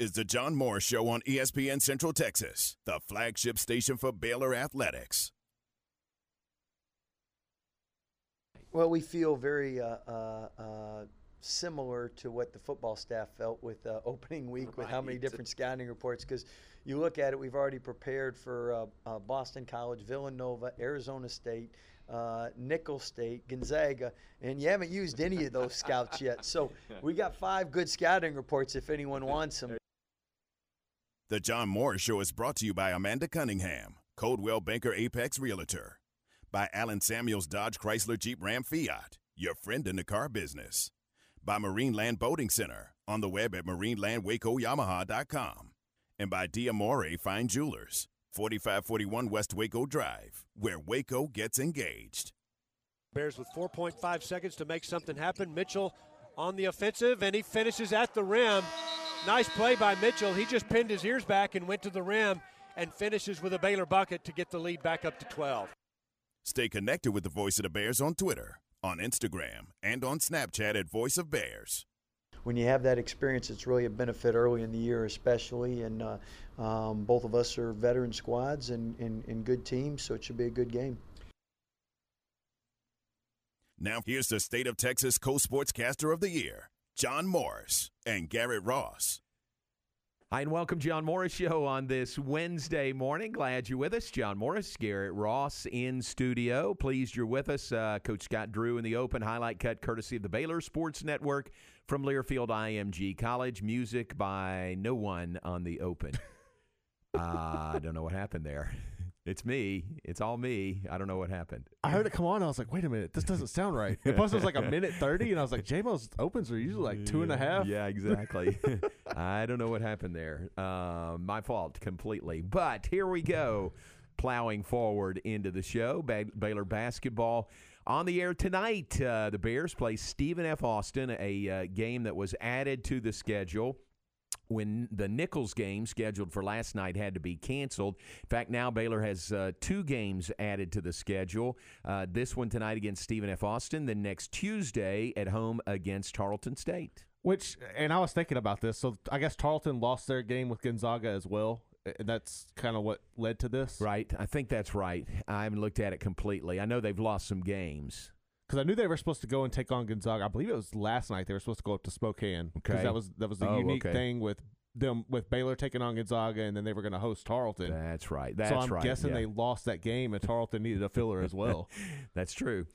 is the John Morris Show on ESPN Central Texas, the flagship station for Baylor Athletics. Well, we feel very uh, uh, uh, similar to what the football staff felt with uh, opening week, right. with how many different scouting reports. Because you look at it, we've already prepared for uh, uh, Boston College, Villanova, Arizona State uh, Nicholls State, Gonzaga, and you haven't used any of those scouts yet. So we got five good scouting reports if anyone wants them. The John Morris Show is brought to you by Amanda Cunningham, Coldwell Banker Apex Realtor, by Alan Samuels Dodge Chrysler Jeep Ram Fiat, your friend in the car business, by Marineland Boating Center, on the web at marinelandwacoyamaha.com, and by Diamore Fine Jewelers. 4541 West Waco Drive, where Waco gets engaged. Bears with 4.5 seconds to make something happen. Mitchell on the offensive, and he finishes at the rim. Nice play by Mitchell. He just pinned his ears back and went to the rim and finishes with a Baylor bucket to get the lead back up to 12. Stay connected with the Voice of the Bears on Twitter, on Instagram, and on Snapchat at Voice of Bears when you have that experience, it's really a benefit early in the year, especially. And uh, um, both of us are veteran squads and, and, and good teams, so it should be a good game. Now, here's the State of Texas Co Sportscaster of the Year, John Morris and Garrett Ross. Hi, and welcome, John Morris Show on this Wednesday morning. Glad you're with us. John Morris, Garrett Ross in studio. Pleased you're with us. Uh, Coach Scott Drew in the open highlight cut, courtesy of the Baylor Sports Network from Learfield IMG College. Music by no one on the open. uh, I don't know what happened there. It's me. It's all me. I don't know what happened. I heard it come on. I was like, wait a minute. This doesn't sound right. It plus it was like a minute 30, and I was like, JMO's opens are usually like two and a half. Yeah, exactly. I don't know what happened there. Um, my fault completely. But here we go, plowing forward into the show. Ba- Baylor basketball on the air tonight. Uh, the Bears play Stephen F. Austin, a uh, game that was added to the schedule when the Nicholls game scheduled for last night had to be canceled. In fact, now Baylor has uh, two games added to the schedule. Uh, this one tonight against Stephen F. Austin, then next Tuesday at home against Tarleton State. Which, and I was thinking about this. So I guess Tarleton lost their game with Gonzaga as well. And that's kind of what led to this. Right. I think that's right. I haven't looked at it completely. I know they've lost some games because I knew they were supposed to go and take on Gonzaga. I believe it was last night. They were supposed to go up to Spokane because okay. that was that was the oh, unique okay. thing with them with Baylor taking on Gonzaga, and then they were going to host Tarleton. That's right. That's so I'm right. guessing yeah. they lost that game, and Tarleton needed a filler as well. That's true.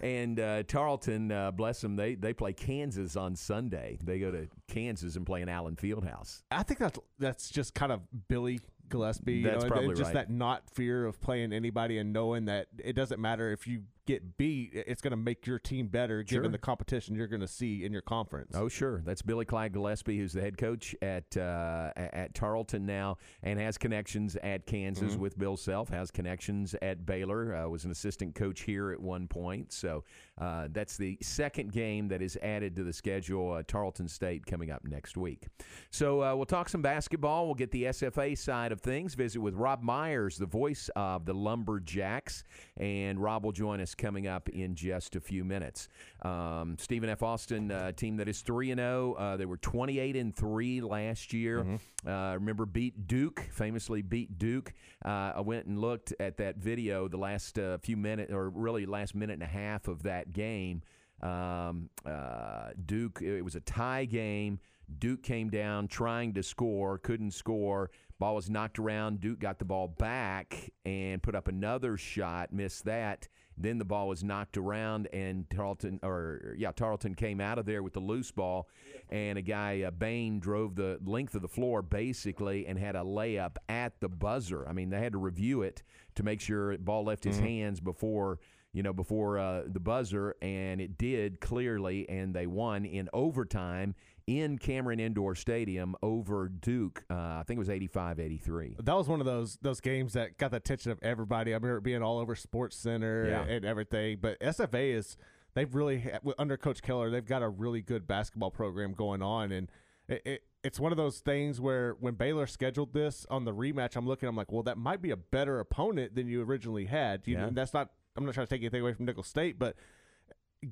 and uh, Tarleton, uh, bless them, they they play Kansas on Sunday. They go to Kansas and play in Allen Fieldhouse. I think that's that's just kind of Billy Gillispie. That's you know, probably just right. that not fear of playing anybody and knowing that it doesn't matter if you get beat, it's going to make your team better given sure. the competition you're going to see in your conference. Oh, sure. That's Billy Clyde Gillispie, who's the head coach at uh, at Tarleton now and has connections at Kansas mm-hmm. with Bill Self, has connections at Baylor, uh, was an assistant coach here at one point. So uh, that's the second game that is added to the schedule. Uh, Tarleton State coming up next week. So uh, we'll talk some basketball. We'll get the SFA side of things, visit with Rob Myers, the voice of the Lumberjacks, and Rob will join us coming up in just a few minutes. Um, Stephen F. Austin, uh, team that is 3 and 0. Uh, they were 28 and 3 last year. Mm-hmm. Uh, remember, beat Duke, famously beat Duke. Uh, I went and looked at that video the last uh, few minutes, or really last minute and a half of that game. Um, uh, Duke, it was a tie game. Duke came down trying to score, couldn't score. Ball was knocked around. Duke got the ball back and put up another shot, missed that. Then the ball was knocked around, and Tarleton, or yeah, Tarleton came out of there with the loose ball, and a guy uh, Bain drove the length of the floor basically and had a layup at the buzzer. I mean, they had to review it to make sure the ball left his mm-hmm. hands before you know, before uh, the buzzer, and it did clearly, and they won in overtime in Cameron Indoor Stadium over Duke. Uh, I think it was 85-83. That was one of those those games that got the attention of everybody. I remember it being all over Sports Center yeah. and everything. But SFA is they've really under Coach Keller, they've got a really good basketball program going on, and it, it it's one of those things where when Baylor scheduled this on the rematch, I'm looking, I'm like, well, that might be a better opponent than you originally had. You yeah. know, that's not. I'm not trying to take anything away from Nicholls State, but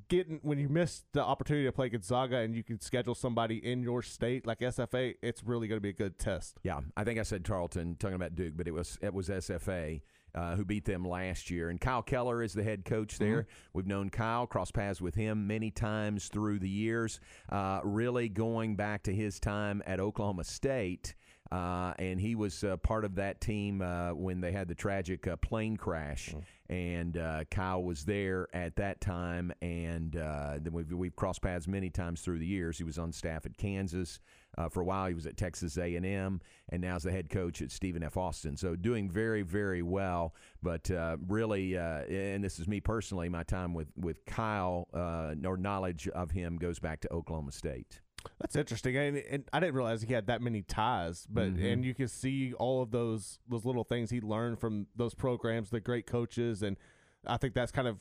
getting when you miss the opportunity to play Gonzaga and you can schedule somebody in your state like SFA, it's really going to be a good test. Yeah, I think I said Tarleton talking about Duke, but it was it was SFA. Uh, who beat them last year. And Kyle Keller is the head coach there. Mm-hmm. We've known Kyle, cross paths with him many times through the years, uh, really going back to his time at Oklahoma State. Uh, and he was uh, part of that team uh, when they had the tragic uh, plane crash. Mm. And uh, Kyle was there at that time, and uh, then we've, we've crossed paths many times through the years. He was on staff at Kansas for a while. He was at Texas A&M, and now is the head coach at Stephen F. Austin. So doing very, very well. But really, and this is me personally, my time with with Kyle or knowledge of him goes back to Oklahoma State. That's interesting, and, and, I didn't realize he had that many ties. But mm-hmm. and you can see all of those those little things he learned from those programs, the great coaches, and I think that's kind of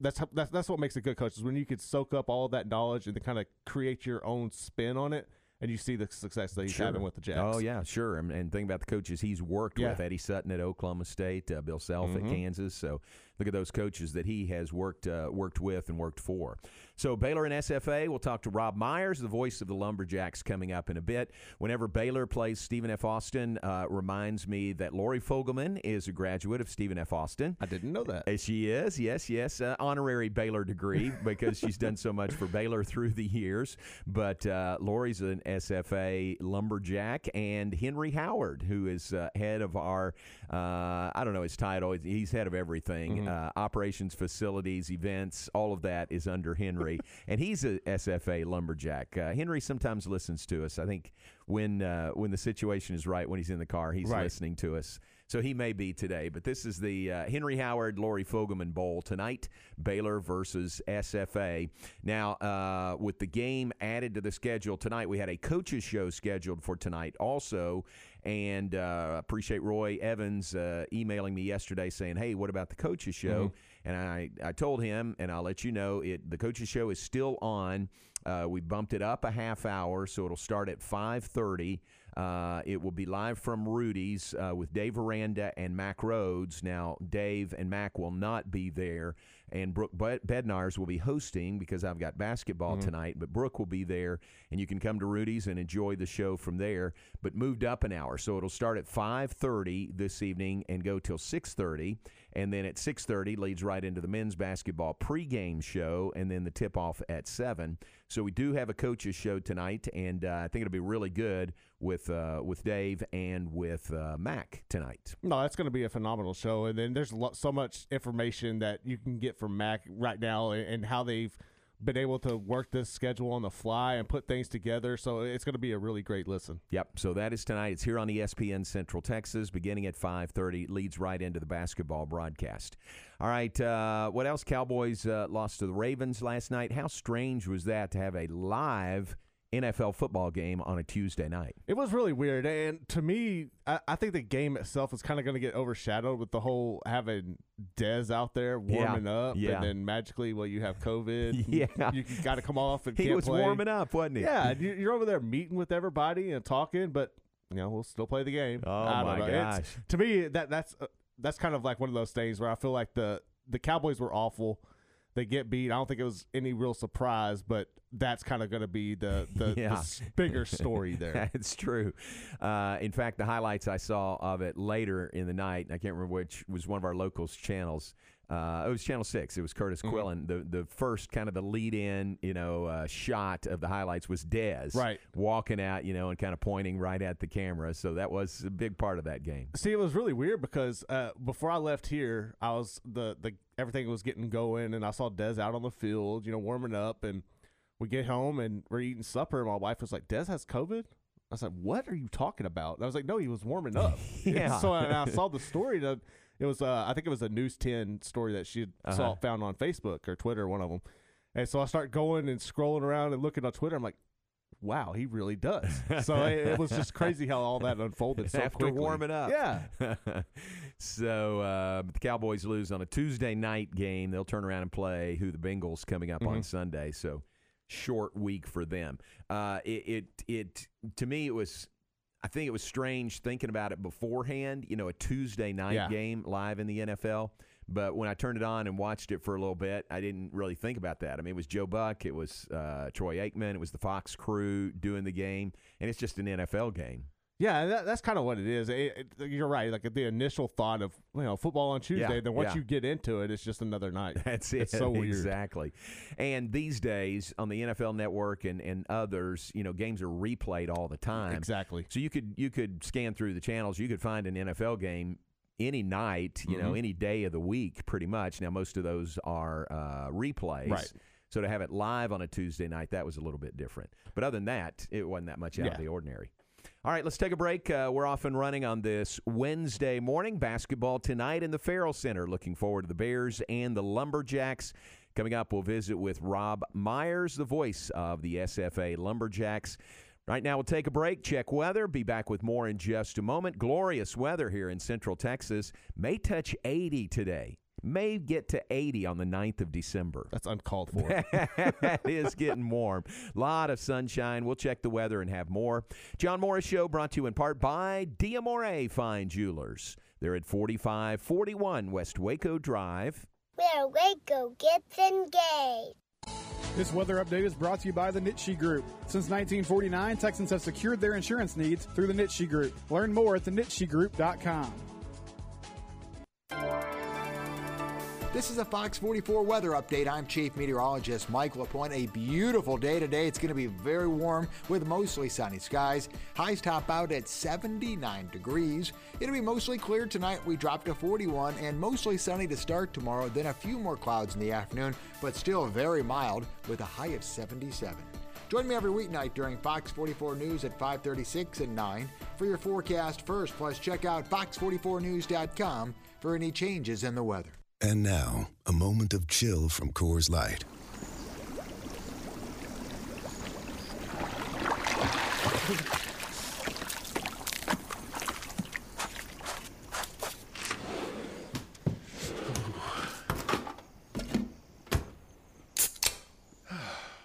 that's that's that's what makes a good coach is when you can soak up all that knowledge and then kind of create your own spin on it and you see the success that he's sure. having with the Jacks. Oh yeah, sure. And, and think about the coaches he's worked yeah. with: Eddie Sutton at Oklahoma State, uh, Bill Self mm-hmm. at Kansas. So look at those coaches that he has worked uh, worked with and worked for. So Baylor and SFA, we'll talk to Rob Myers, the voice of the Lumberjacks, coming up in a bit. Whenever Baylor plays Stephen F. Austin, uh, reminds me that Lori Fogleman is a graduate of Stephen F. Austin. I didn't know that. She is, yes, yes, uh, honorary Baylor degree because she's done so much for Baylor through the years. But uh, Lori's an SFA lumberjack, and Henry Howard, who is uh, head of our, uh, I don't know his title, he's head of everything, mm-hmm. Operations, facilities, events, all of that is under Henry. Henry, and he's a SFA lumberjack. Uh, Henry sometimes listens to us. I think when uh, when the situation is right, when he's in the car, he's right. listening to us. So he may be today, but this is the uh, Henry Howard Lori Fogleman Bowl tonight. Baylor versus SFA. Now, uh, with the game added to the schedule tonight, we had a coaches show scheduled for tonight also, and uh, appreciate Roy Evans uh, emailing me yesterday saying, "Hey, what about the coaches show?" Mm-hmm. And I, I told him, and I'll let you know, it the coaches show is still on. Uh, we bumped it up a half hour, so it'll start at 5:30. Uh, it will be live from Rudy's uh, with Dave Aranda and Mack Rhoades. Now, Dave and Mack will not be there, and Brooke Bednarz will be hosting because I've got basketball mm-hmm. tonight. But Brooke will be there, and you can come to Rudy's and enjoy the show from there. But moved up an hour, so it'll start at 5:30 this evening and go till 6:30 and then at 6.30 leads right into the men's basketball pregame show and then the tip-off at 7 so we do have a coaches show tonight and uh, i think it'll be really good with uh, with dave and with uh, mack tonight. No that's going to be a phenomenal show and then there's so much information that you can get from mack right now and how they've – been able to work this schedule on the fly and put things together. So it's going to be a really great listen. Yep. So that is tonight. It's here on ESPN Central Texas, beginning at 5:30. Leads right into the basketball broadcast. All right. Uh, what else? Cowboys uh, lost to the Ravens last night. How strange was that to have a live NFL football game on a Tuesday night. It was really weird, and to me, I, I think the game itself is kind of going to get overshadowed with the whole having Dez out there warming yeah, up, yeah. and then magically, well, you have COVID. yeah, you, you got to come off and he was play. warming up, wasn't he? Yeah, you're over there meeting with everybody and talking, but you know we'll still play the game. Oh I my know. gosh! It's, to me, that that's uh, that's kind of like one of those things where I feel like the the Cowboys were awful they get beat. I don't think it was any real surprise, but that's kind of going to be the the, yeah. the, bigger story there. it's true. Uh, in fact, the highlights I saw of it later in the night, I can't remember which was one of our locals channels. Uh, it was Channel Six. It was Curtis mm-hmm. Quillen. The the first kind of the lead in, you know, uh, shot of the highlights was Dez, right, walking out, you know, and kind of pointing right at the camera. So that was a big part of that game. See, it was really weird because uh, before I left here, I was the the everything was getting going, and I saw Dez out on the field, you know, warming up, and we get home and we're eating supper, and my wife was like, "Dez has COVID." I was like, "What are you talking about?" And I was like, "No, he was warming up." yeah. so I, I saw the story. That it was, uh, I think it was a News Ten story that she uh-huh. saw found on Facebook or Twitter, one of them. And so I start going and scrolling around and looking on Twitter. I'm like, wow, he really does. so it, it, was just crazy how all that unfolded so After quickly. warming up. Yeah. so uh, the Cowboys lose on a Tuesday night game. They'll turn around and play who the Bengals coming up mm-hmm. on Sunday. So short week for them. Uh, it, it, it to me it was I think it was strange thinking about it beforehand. You know, a Tuesday night yeah. game live in the NFL. But when I turned it on and watched it for a little bit, I didn't really think about that. I mean, it was Joe Buck, it was uh, Troy Aikman, it was the Fox crew doing the game, and it's just an NFL game. Yeah, that, that's kind of what it is. It, it, you're right. Like the initial thought of you know football on Tuesday, Yeah, then once yeah. you get into it, it's just another night. That's it. It's so weird. Exactly. And these days on the NFL Network and, and others, you know, games are replayed all the time. Exactly. So you could you could scan through the channels. You could find an NFL game any night, you know, Mhm. any day of the week, pretty much. Now most of those are uh, replays. Right. So to have it live on a Tuesday night, that was a little bit different. But other than that, it wasn't that much out of the ordinary. All right, let's take a break. Uh, we're off and running on this Wednesday morning. Basketball tonight in the Ferrell Center. Looking forward to the Bears and the Lumberjacks. Coming up, we'll visit with Rob Myers, the voice of the SFA Lumberjacks. Right now, we'll take a break, check weather, be back with more in just a moment. Glorious weather here in Central Texas. May touch 80 today. May get to 80 on the 9th of December. That's uncalled for. it is getting warm. A lot of sunshine. We'll check the weather and have more. John Morris Show brought to you in part by Diamore Fine Jewelers. They're at 4541 West Waco Drive. Where Waco gets engaged. This weather update is brought to you by the Nitsche Group. Since 1949, Texans have secured their insurance needs through the Nitsche Group. Learn more at thenitschegroup.com. This is a Fox 44 weather update. I'm Chief Meteorologist Mike LaPointe. A beautiful day today. It's going to be very warm with mostly sunny skies. Highs top out at 79 degrees. It'll be mostly clear tonight. We drop to 41 and mostly sunny to start tomorrow. Then a few more clouds in the afternoon, but still very mild with a high of 77. Join me every weeknight during Fox 44 News at 5:36 and 9 for your forecast first. Plus, check out fox44news.com for any changes in the weather. And now, a moment of chill from Coors Light.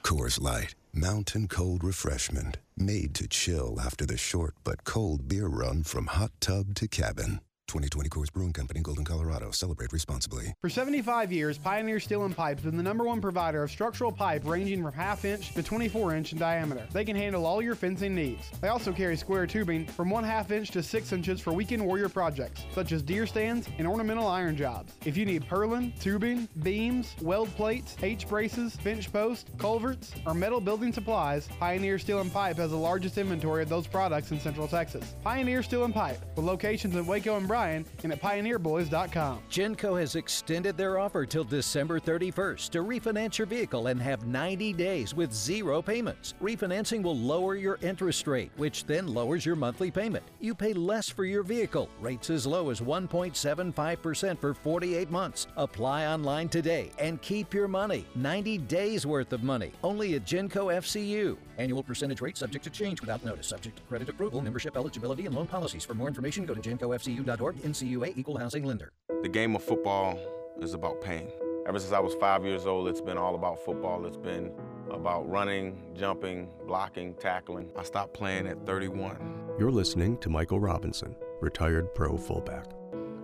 Coors Light, mountain cold refreshment, made to chill after the short but cold beer run from hot tub to cabin. 2020 Coors Brewing Company, Golden, Colorado. Celebrate responsibly. For 75 years, Pioneer Steel and Pipe has been the number one provider of structural pipe ranging from half inch to 24 inch in diameter. They can handle all your fencing needs. They also carry square tubing from one half inch to 6 inches for weekend warrior projects, such as deer stands and ornamental iron jobs. If you need purlin, tubing, beams, weld plates, H braces, bench posts, culverts, or metal building supplies, Pioneer Steel and Pipe has the largest inventory of those products in Central Texas. Pioneer Steel and Pipe, with locations in Waco and Bryan and at pioneerboys.com. Genco has extended their offer till December 31st to refinance your vehicle and have 90 days with zero payments. Refinancing will lower your interest rate, which then lowers your monthly payment. You pay less for your vehicle, rates as low as 1.75% for 48 months. Apply online today and keep your money. 90 days worth of money, only at Genco FCU. Annual percentage rate subject to change without notice, subject to credit approval, membership eligibility, and loan policies. For more information, go to gencofcu.org, NCUA Equal Housing Lender. The game of football is about pain. Ever since I was five years old, it's been all about football. It's been about running, jumping, blocking, tackling. I stopped playing at 31. You're listening to Michael Robinson, retired pro fullback.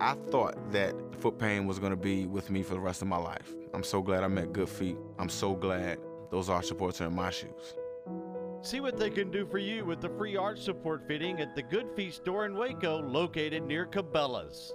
I thought that foot pain was going to be with me for the rest of my life. I'm so glad I met Good Feet. I'm so glad those arch supports are in my shoes. See what they can do for you with the free arch support fitting at the Good Feet store in Waco, located near Cabela's.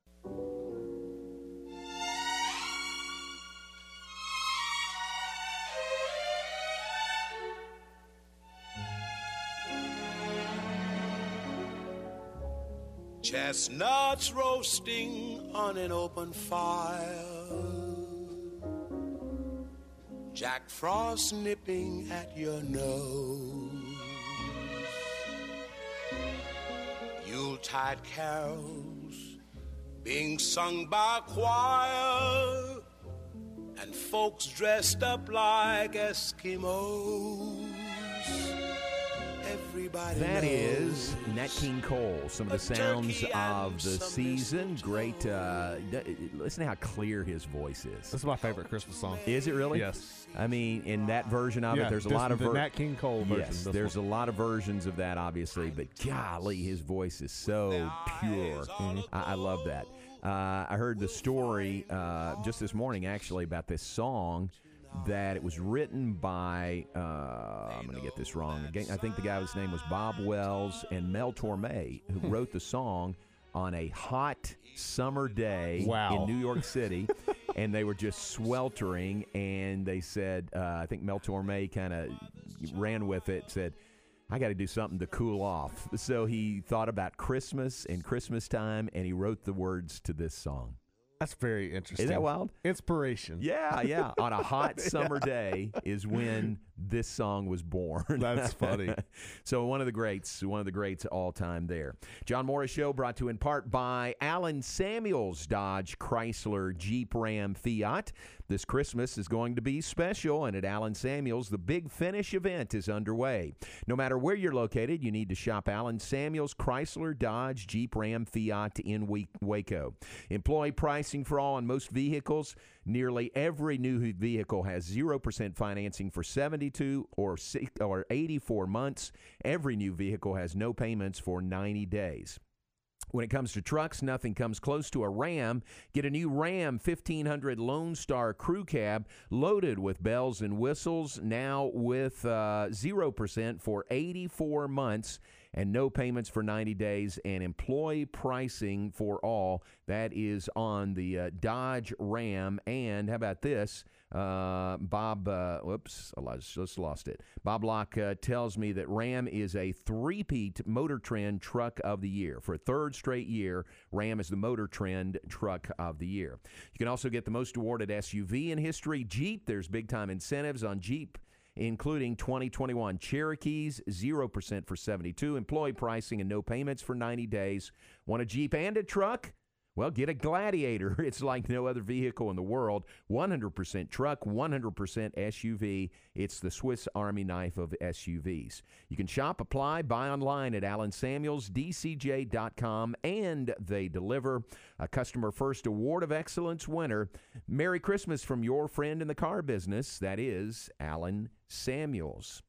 Chestnuts roasting on an open fire. Jack Frost nipping at your nose. Yuletide carols being sung by a choir. And folks dressed up like Eskimos. Everybody That knows. is Nat King Cole. Some of the sounds of the season. Great. Uh, listen to how clear his voice is. This is my favorite Christmas song. Is it really? Yes. I mean, in that version of Yeah, it, there's a this- lot of the Nat King Cole version, Yes, this there's a lot of versions of that, obviously, but golly, his voice is so pure. I, I love that. Uh, I heard the story uh, just this morning, actually, about this song. That it was written by, uh, I'm going to get this wrong. Again, I think the guy's name was Bob Wells and Mel Torme, who wrote the song on a hot summer day Wow. in New York City, and they were just sweltering. And they said, uh, I think Mel Torme kind of ran with it, said, I got to do something to cool off. So he thought about Christmas and Christmas time, and he wrote the words to this song. That's very interesting. Is that wild? Inspiration. Yeah, yeah. On a hot summer day is when this song was born. That's funny. so one of the greats, one of the greats all time there. John Morris Show brought to you in part by Alan Samuels Dodge Chrysler Jeep Ram Fiat. This Christmas is going to be special, and at Alan Samuels, the Big Finish event is underway. No matter where you're located, you need to shop Alan Samuels Chrysler Dodge Jeep Ram Fiat in Waco. Employee pricing for all on most vehicles. Nearly every new vehicle has 0% financing for 72 or, or 84 months. Every new vehicle has no payments for 90 days. When it comes to trucks, nothing comes close to a Ram. Get a new Ram 1500 Lone Star Crew Cab loaded with bells and whistles, now with uh, 0% for 84 months and no payments for 90 days and employee pricing for all. That is on the uh, Dodge Ram. And how about this? Uh, Bob, uh, whoops, I just lost it. Bob Locke uh, tells me that Ram is a three-peat Motor Trend Truck of the Year. For a third straight year, Ram is the Motor Trend Truck of the Year. You can also get the most awarded SUV in history, Jeep. There's big-time incentives on Jeep including 2021 Cherokees, 0% for 72, employee pricing and no payments for 90 days. Want a Jeep and a truck? Well, get a Gladiator. It's like no other vehicle in the world. 100% truck, 100% SUV. It's the Swiss Army knife of SUVs. You can shop, apply, buy online at AlanSamuelsDCJ.com, and they deliver a Customer First Award of Excellence winner. Merry Christmas from your friend in the car business. That is Alan Samuels.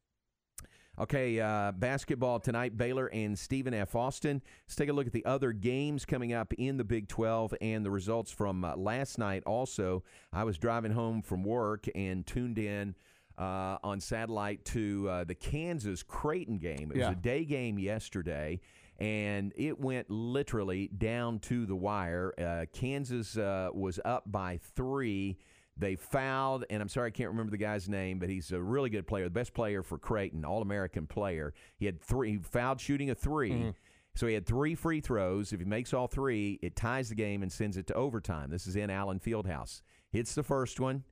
Okay, uh, basketball tonight, Baylor and Stephen F. Austin. Let's take a look at the other games coming up in the Big 12 and the results from uh, last night. Also, I was driving home from work and tuned in uh, on satellite to uh, the Kansas Creighton game. It was Yeah. a day game yesterday. And it went literally down to the wire. Uh, Kansas uh, was up by three. They fouled, and I'm sorry I can't remember the guy's name, but he's a really good player, the best player for Creighton, All American player. He had three, he fouled shooting a 3 Mhm. So he had three free throws. If he makes all three, it ties the game and sends it to overtime. This is in Allen Fieldhouse. Hits the first one,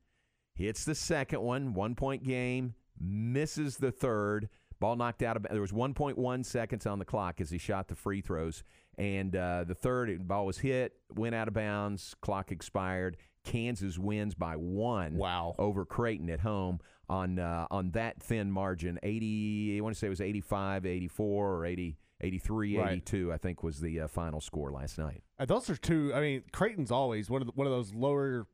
hits the second one, one point game, misses the third. Ball knocked out. Of, there was 1.1 seconds on the clock as he shot the free throws, and uh, the third ball was hit, went out of bounds, clock expired. Kansas wins by one. Wow. Over Creighton at home on uh, on that thin margin. 80. I want to say it was 85, 84, or 80. 83 82, I think, was the uh, final score last night. And those are two. I mean, Creighton's always one of the, one of those lower.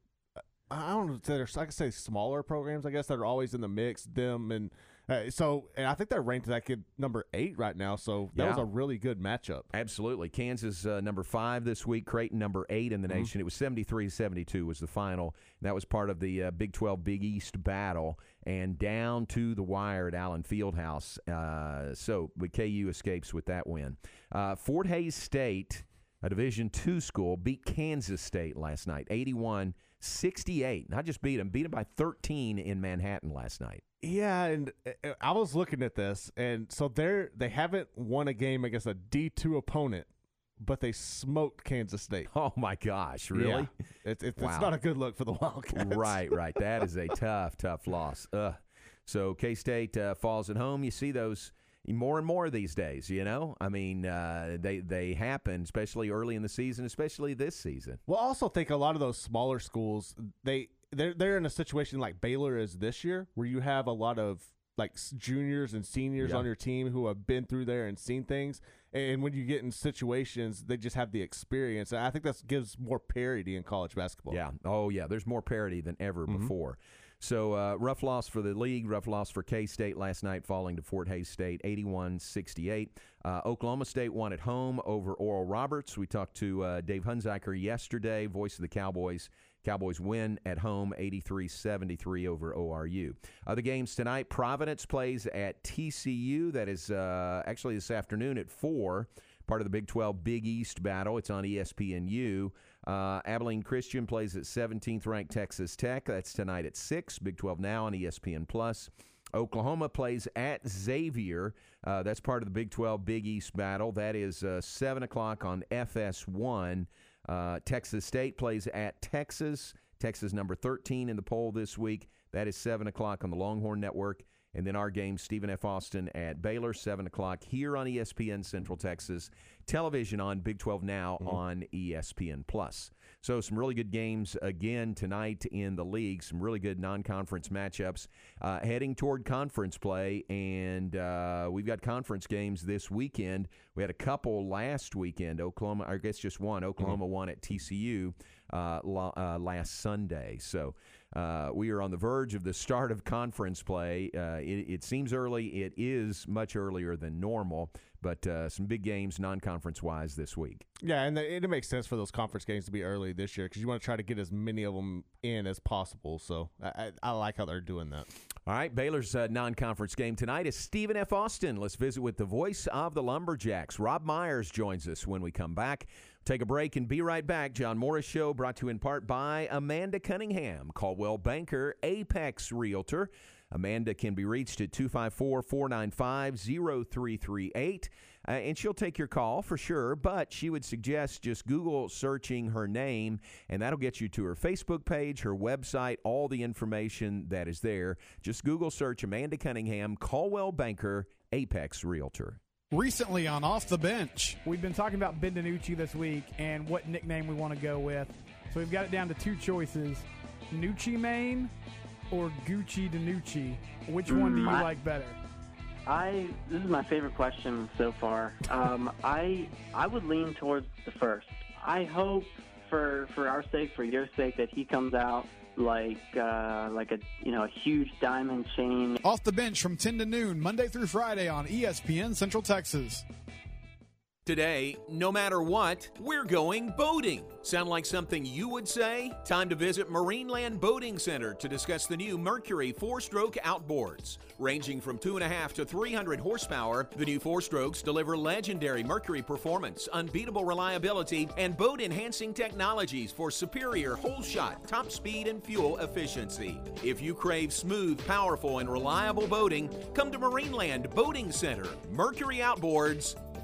I don't know. I can say smaller programs, I guess, that are always in the mix. Them and uh, so, and I think they're ranked like number eight right now. So that yeah. was a really good matchup. Absolutely. Kansas uh, number five this week. Creighton number eight in the mm-hmm. nation. It was 73-72 was the final. that was part of the uh, Big 12 Big East battle and down to the wire at Allen Fieldhouse. Uh, so, but KU escapes with that win. Uh, Fort Hays State, a Division two school, beat Kansas State last night, 81- 68. Not just beat them, beat them by 13 in Manhattan last night. Yeah, and uh, I was looking at this, and so they're they haven't won a game against a D two opponent, but they smoked Kansas State. Oh my gosh, really? Yeah. It, it, wow. It's not a good look for the Wildcats. Right, right. That is a tough, tough loss. Ugh. So K State uh, falls at home. You see those more and more these days. You know, I mean, uh, they they happen, especially early in the season, especially this season. Well, I also think a lot of those smaller schools they they're they're in a situation like Baylor is this year, where you have a lot of like juniors and seniors yeah. on your team who have been through there and seen things. And when you get in situations, they just have the experience. And I think that gives more parity in college basketball. Yeah. Oh, yeah. There's more parity than ever mm-hmm. before. So uh, rough loss for the league, rough loss for K State last night, falling to Fort Hays State, 81-68. Uh, Oklahoma State won at home over Oral Roberts. We talked to uh, Dave Hunziker yesterday, voice of the Cowboys. Cowboys win at home 83-73 over ORU. Other games tonight, Providence plays at TCU. That is uh, actually this afternoon at 4 part of the Big 12 Big East battle. It's on ESPNU. Uh, Abilene Christian plays at 17th ranked Texas Tech. That's tonight at 6. Big 12 now on ESPN Plus. Oklahoma plays at Xavier. Uh, that's part of the Big 12 Big East battle. That is uh, 7 o'clock on FS1. Uh, Texas State plays at Texas. Texas number 13 in the poll this week. That is 7 o'clock on the Longhorn Network. And then our game, Stephen F. Austin at Baylor, 7 o'clock here on ESPN Central Texas. Television on Big 12 Now mm-hmm. on ESPN Plus. So some really good games again tonight in the league. Some really good non-conference matchups uh, heading toward conference play, and uh, we've got conference games this weekend. We had a couple last weekend. Oklahoma, I guess just one. Oklahoma mm-hmm. won at TCU uh, uh, last Sunday. So uh, we are on the verge of the start of conference play. Uh, it, it, seems early. It is much earlier than normal, but uh, some big games non-conference wise this week. Yeah, and the, it makes sense for those conference games to be early this year because you want to try to get as many of them in as possible. So I, I like how they're doing that. All right, Baylor's uh, non-conference game tonight is Stephen F. Austin. Let's visit with the voice of the Lumberjacks. Rob Myers joins us when we come back. Take a break and be right back. John Morris Show brought to you in part by Amanda Cunningham, Coldwell Banker, Apex Realtor. Amanda can be reached at 254 495 0338. Uh, and she'll take your call for sure, but she would suggest just Google searching her name, and that'll get you to her Facebook page, her website, all the information that is there. Just Google search Amanda Cunningham, Coldwell Banker, Apex Realtor. Recently on Off the Bench, we've been talking about Ben DiNucci this week and what nickname we want to go with. So we've got it down to two choices Nucci Mane or Gucci DiNucci. Which one do you mm, like better? I this is my favorite question so far. Um, I I would lean towards the first. I hope for for our sake, for your sake, that he comes out like uh, like a you know a huge diamond chain. Off the bench from 10 to noon, Monday through Friday on ESPN Central Texas. Today, no matter what, we're going boating. Sound like something you would say? Time to visit Marineland Boating Center to discuss the new Mercury four stroke outboards. Ranging from 2.5 to 300 horsepower, the new four strokes deliver legendary Mercury performance, unbeatable reliability, and boat enhancing technologies for superior hole shot, top speed, and fuel efficiency. If you crave smooth, powerful, and reliable boating, come to Marineland Boating Center. Mercury Outboards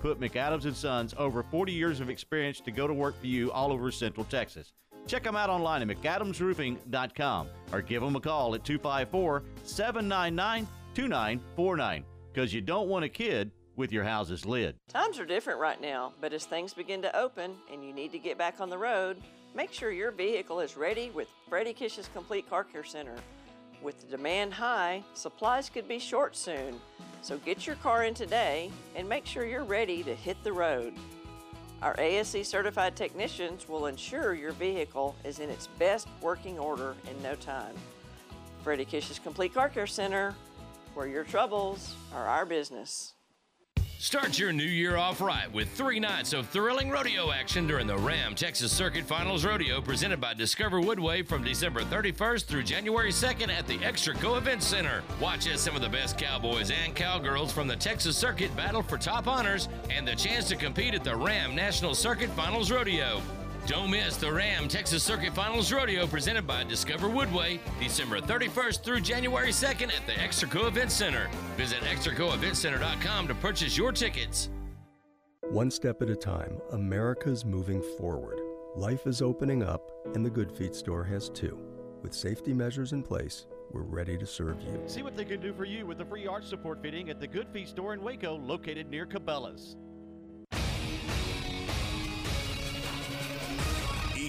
Put McAdams & Sons over 40 years of experience to go to work for you all over Central Texas. Check them out online at McAdamsRoofing.com or give them a call at 254 799 2949 because you don't want a kid with your house's lid. Times are different right now, but as things begin to open and you need to get back on the road, make sure your vehicle is ready with Freddie Kish's Complete Car Care Center. With the demand high, supplies could be short soon, so get your car in today and make sure you're ready to hit the road. Our ASE certified technicians will ensure your vehicle is in its best working order in no time. Freddie Kish's Complete Car Care Center, where your troubles are our business. Start your new year off right with three nights of thrilling rodeo action during the Ram Texas Circuit Finals Rodeo presented by Discover Woodway from December 31st through January 2nd at the Extraco Event Center. Watch as some of the best cowboys and cowgirls from the Texas Circuit battle for top honors and the chance to compete at the Ram National Circuit Finals Rodeo. Don't miss the Ram Texas Circuit Finals Rodeo presented by Discover Woodway, December 31st through January 2nd at the Extraco Event Center. Visit extracoeventcenter.com to purchase your tickets. One step at a time, America's moving forward. Life is opening up, and the Good Feet store has too. With safety measures in place, we're ready to serve you. See what they can do for you with the free arch support fitting at the Good Feet store in Waco, located near Cabela's.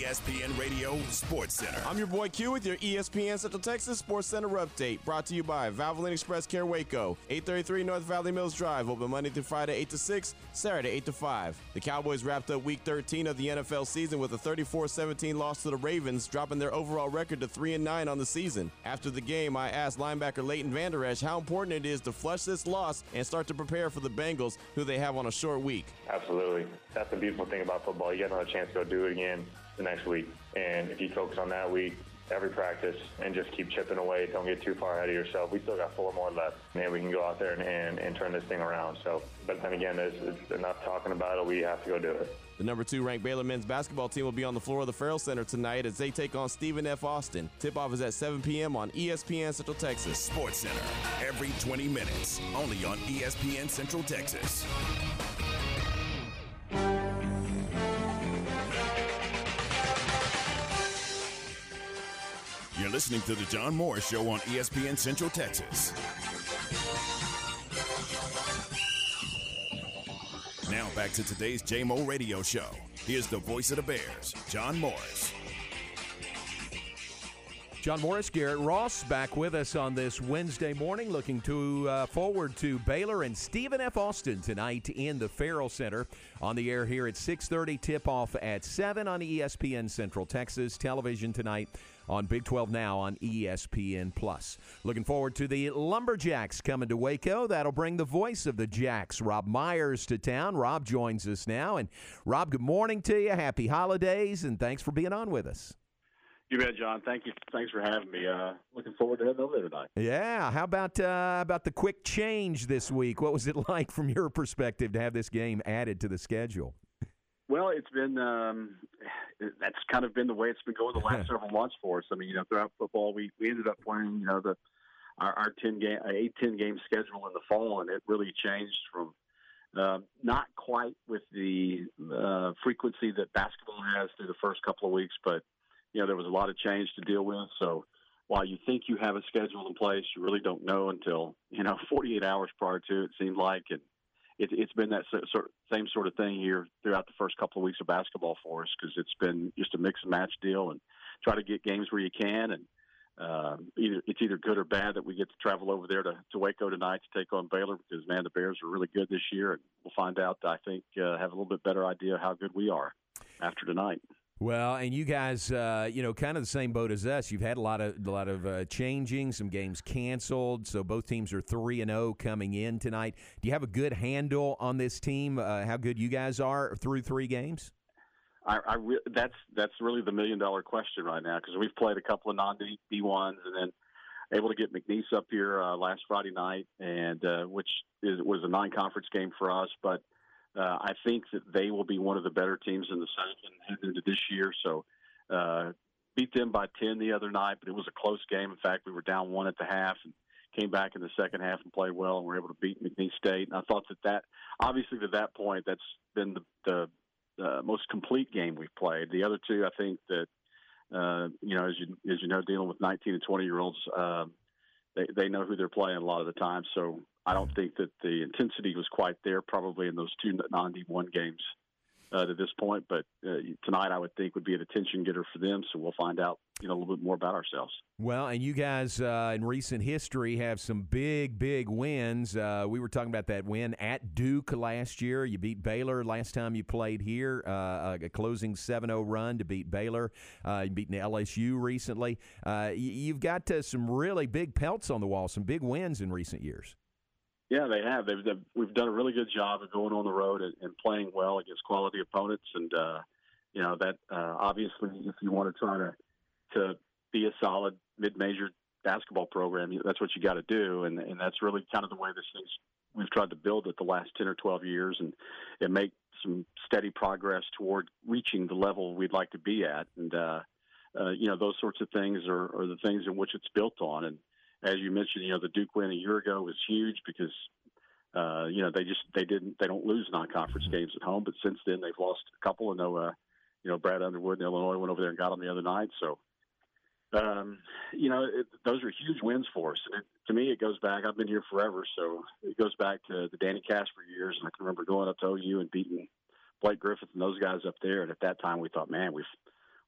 ESPN Radio Sports Center. I'm your boy Q with your ESPN Central Texas Sports Center update. Brought to you by Valvoline Express Care Waco, 833 North Valley Mills Drive. Open Monday through Friday, 8 to 6, Saturday, 8 to 5. The Cowboys wrapped up Week 13 of the NFL season with a 34-17 loss to the Ravens, dropping their overall record to 3 and 9 on the season. After the game, I asked linebacker Leighton Vander Esch how important it is to flush this loss and start to prepare for the Bengals, who they have on a short week. Absolutely. That's the beautiful thing about football. You get another chance to go do it again the next week. And if you focus on that week, every practice, and just keep chipping away, don't get too far ahead of yourself. We still got four more left. Man, we can go out there and, and, and turn this thing around. So, but then again, there's, there's enough talking about it. We have to go do it. The number two ranked Baylor men's basketball team will be on the floor of the Ferrell Center tonight as they take on Stephen F. Austin. Tip off is at 7 p.m. on ESPN Central Texas. Sports Center, every 20 minutes, only on ESPN Central Texas. You're listening to the John Morris Show on ESPN Central Texas. Now back to today's JMO Radio Show. Here's the voice of the Bears, John Morris. John Morris, Garrett Ross, back with us on this Wednesday morning. Looking to uh, forward to Baylor and Stephen F. Austin tonight in the Ferrell Center. On the air here at 6:30. Tip off at seven on ESPN Central Texas television tonight on Big 12 Now on ESPN Plus. Looking forward to the Lumberjacks coming to Waco. That'll bring the voice of the Jacks, Rob Myers, to town. Rob joins us now. And Rob, good morning to you. Happy holidays, and thanks for being on with us. You bet, John. Thank you. Thanks for having me. Uh, looking forward to heading over there tonight. Yeah. How about uh, about the quick change this week? What was it like from your perspective to have this game added to the schedule? Well, it's been um, that's kind of been the way it's been going the last several months for us. I mean, you know, throughout football, we we ended up playing you know the our, our ten game eight ten game schedule in the fall, and it really changed from uh, not quite with the uh, frequency that basketball has through the first couple of weeks, but you know, there was a lot of change to deal with. So while you think you have a schedule in place, you really don't know until, you know, 48 hours prior to it seemed like. And it, it's been that sort of, same sort of thing here throughout the first couple of weeks of basketball for us because it's been just a mix and match deal and try to get games where you can. And uh, either it's either good or bad that we get to travel over there to, to Waco tonight to take on Baylor because man, the Bears are really good this year, and we'll find out. I think uh, have a little bit better idea how good we are after tonight. Well, and you guys, uh, you know, kind of the same boat as us. You've had a lot of a lot of uh, changing, some games canceled. So both teams are three and zero coming in tonight. Do you have a good handle on this team? Uh, how good you guys are through three games? I, I re- that's that's really the million dollar question right now because we've played a couple of non D ones and then able to get McNeese up here uh, last Friday night, and uh, which is, was a non conference game for us, but. Uh, I think that they will be one of the better teams in the South into this year. So, uh, beat them by 10 the other night, but it was a close game. In fact, we were down one at the half and came back in the second half and played well and were able to beat McNeese State. And I thought that that, obviously, to that point, that's been the, the uh, most complete game we've played. The other two, I think that, uh, you know, as you as you know, dealing with 19 and 20 year olds, uh, they they know who they're playing a lot of the time. So I don't think that the intensity was quite there probably in those two non D1 games uh, to this point. But uh, tonight, I would think would be an attention getter for them. So we'll find out, you know, a little bit more about ourselves. Well, and you guys uh, in recent history have some big, big wins. Uh, we were talking about that win at Duke last year. You beat Baylor last time you played here. Uh, a closing 7-0 run to beat Baylor. Uh, you beaten LSU recently. you've got some really big pelts on the wall. Some big wins in recent years. Yeah, they have. They've, they've, we've done a really good job of going on the road and, and playing well against quality opponents. And uh, you know that uh, obviously, if you want to try to to be a solid mid-major basketball program, that's what you got to do. And and that's really kind of the way this thing's we've tried to build it the last ten or twelve years, and and make some steady progress toward reaching the level we'd like to be at. And uh, uh, you know those sorts of things are, are the things in which it's built on. And as you mentioned, you know, the Duke win a year ago was huge because, uh, you know, they just they didn't they don't lose non-conference mm-hmm. games at home, but since then they've lost a couple. And know, uh, you know, Brad Underwood in Illinois went over there and got them the other night. So, um, you know, it, those are huge wins for us. It, to me, it goes back. I've been here forever, so it goes back to the Danny Kaspar years. And I can remember going up to OU and beating Blake Griffith and those guys up there. And at that time, we thought, man, we've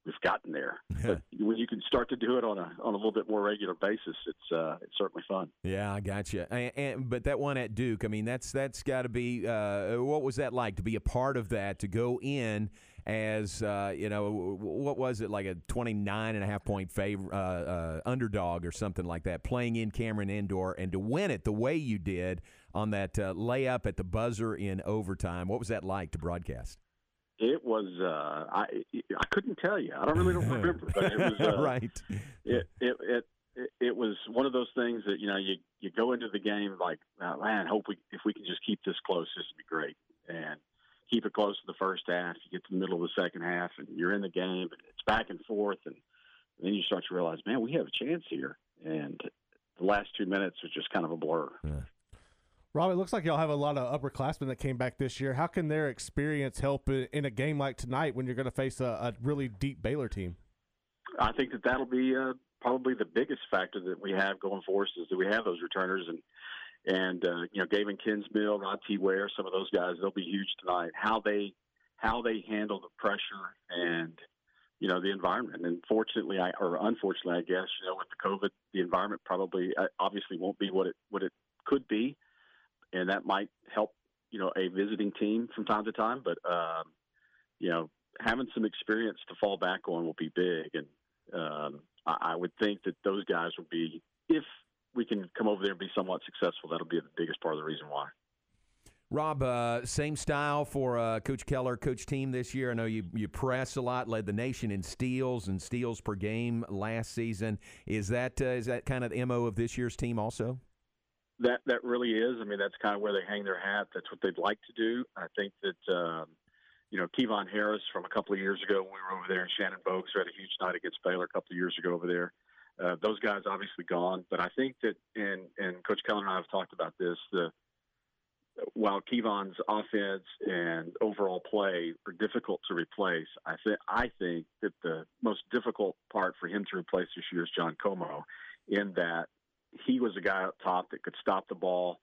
we've gotten there. But when you can start to do it on a on a little bit more regular basis, it's uh, it's certainly fun. Yeah, I got you. And, and, but that one at Duke, I mean, that's that's got to be. Uh, what was that like to be a part of that? To go in as uh, you know, what was it like a 29 and a half point favor, uh, uh, underdog or something like that, playing in Cameron Indoor, and to win it the way you did on that uh, layup at the buzzer in overtime. What was that like to broadcast? It was uh, I I couldn't tell you. I don't really don't remember, but it was uh, right. It, it it it was one of those things that you know you you go into the game like oh, man, hope we if we can just keep this close, this would be great, and keep it close to the first half. You get to the middle of the second half, and you're in the game, and it's back and forth, and, then you start to realize, man, we have a chance here, and the last two minutes was just kind of a blur. Yeah. Rob, it looks like y'all have a lot of upperclassmen that came back this year. How can their experience help in a game like tonight when you're going to face a, a really deep Baylor team? I think that that'll be uh, probably the biggest factor that we have going for us is that we have those returners and and uh, you know Gavin Kensmil, Rod T. Ware, some of those guys they'll be huge tonight. How they how they handle the pressure and you know the environment. And fortunately, I or unfortunately, I guess you know with the COVID, the environment probably uh, obviously won't be what it what it could be and that might help you know a visiting team from time to time. But um, you know, having some experience to fall back on will be big, and um, I, I would think that those guys would be if we can come over there and be somewhat successful. That'll be the biggest part of the reason why. Rob, uh, same style for uh, Coach Keller, Coach Team this year. I know you you press a lot, led the nation in steals and steals per game last season. Is that uh, is that kind of the mo of this year's team also? That that really is. I mean, that's kind of where they hang their hat. That's what they'd like to do. I think that um, you know Kevon Harris from a couple of years ago when we were over there, and Shannon Bogues had a huge night against Baylor a couple of years ago over there. Uh, those guys obviously gone, but I think that and and Coach Keller and I have talked about this. The while Kevon's offense and overall play are difficult to replace, I think I think that the most difficult part for him to replace this year is John Comeau, in that he was a guy up top that could stop the ball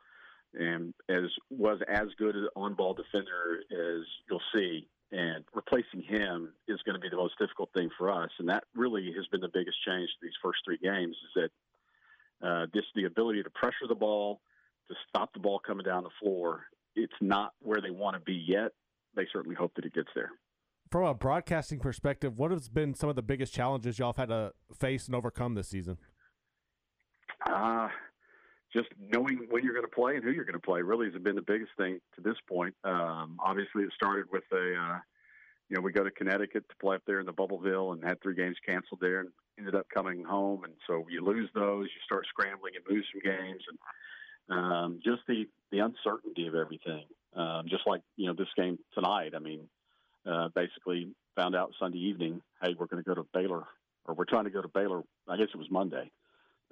and as was as good an on-ball defender as you'll see. And replacing him is going to be the most difficult thing for us, and that really has been the biggest change to these first three games. Is that uh, just the ability to pressure the ball, to stop the ball coming down the floor. It's not where they want to be yet. They certainly hope that it gets there. From a broadcasting perspective, what has been some of the biggest challenges y'all have had to face and overcome this season? Uh, just knowing when you're going to play and who you're going to play really has been the biggest thing to this point. Um, obviously, it started with a uh, you know, we go to Connecticut to play up there in the Bubbleville and had three games canceled there and ended up coming home. And so you lose those, you start scrambling and lose some games. And um, just the, the uncertainty of everything. Um, just like, you know, this game tonight, I mean, uh, basically found out Sunday evening, hey, we're going to go to Baylor, or we're trying to go to Baylor. I guess it was Monday.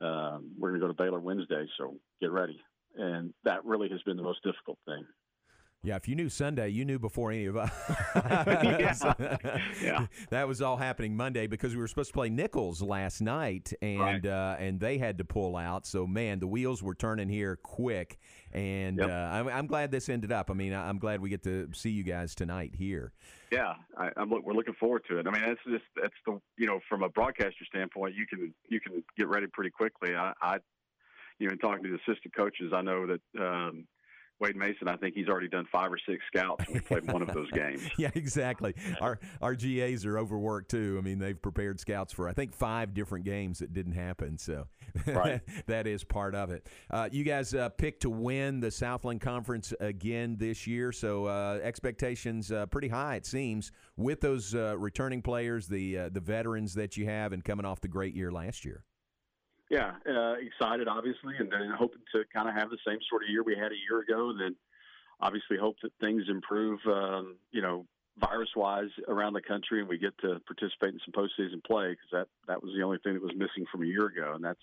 Um, we're going to go to Baylor Wednesday, so get ready. And that really has been the most difficult thing. Yeah, if you knew Sunday, you knew before any of us. yeah. yeah. That was all happening Monday because we were supposed to play Nicholls last night, and Right. uh, and they had to pull out. So man, the wheels were turning here quick, and Yep. uh, I'm, I'm glad this ended up. I mean, I'm glad we get to see you guys tonight here. Yeah, I, I'm look, we're looking forward to it. I mean, that's just that's the you know from a broadcaster standpoint, you can you can get ready pretty quickly. I, I you know, talking to the assistant coaches, I know that um, Wade Mason. I think he's already done five or six scouts, we played one of those games. yeah, exactly. Our our GAs are overworked too. I mean, they've prepared scouts for I think five different games that didn't happen. So Right. that is part of it. Uh, you guys uh, picked to win the Southland Conference again this year, so uh, expectations uh, pretty high it seems with those uh, returning players, the uh, the veterans that you have, and coming off the great year last year. Yeah, uh, excited obviously, and then hoping to kind of have the same sort of year we had a year ago, and then obviously hope that things improve. Um, you know, virus-wise around the country, and we get to participate in some postseason play because that that was the only thing that was missing from a year ago, and that's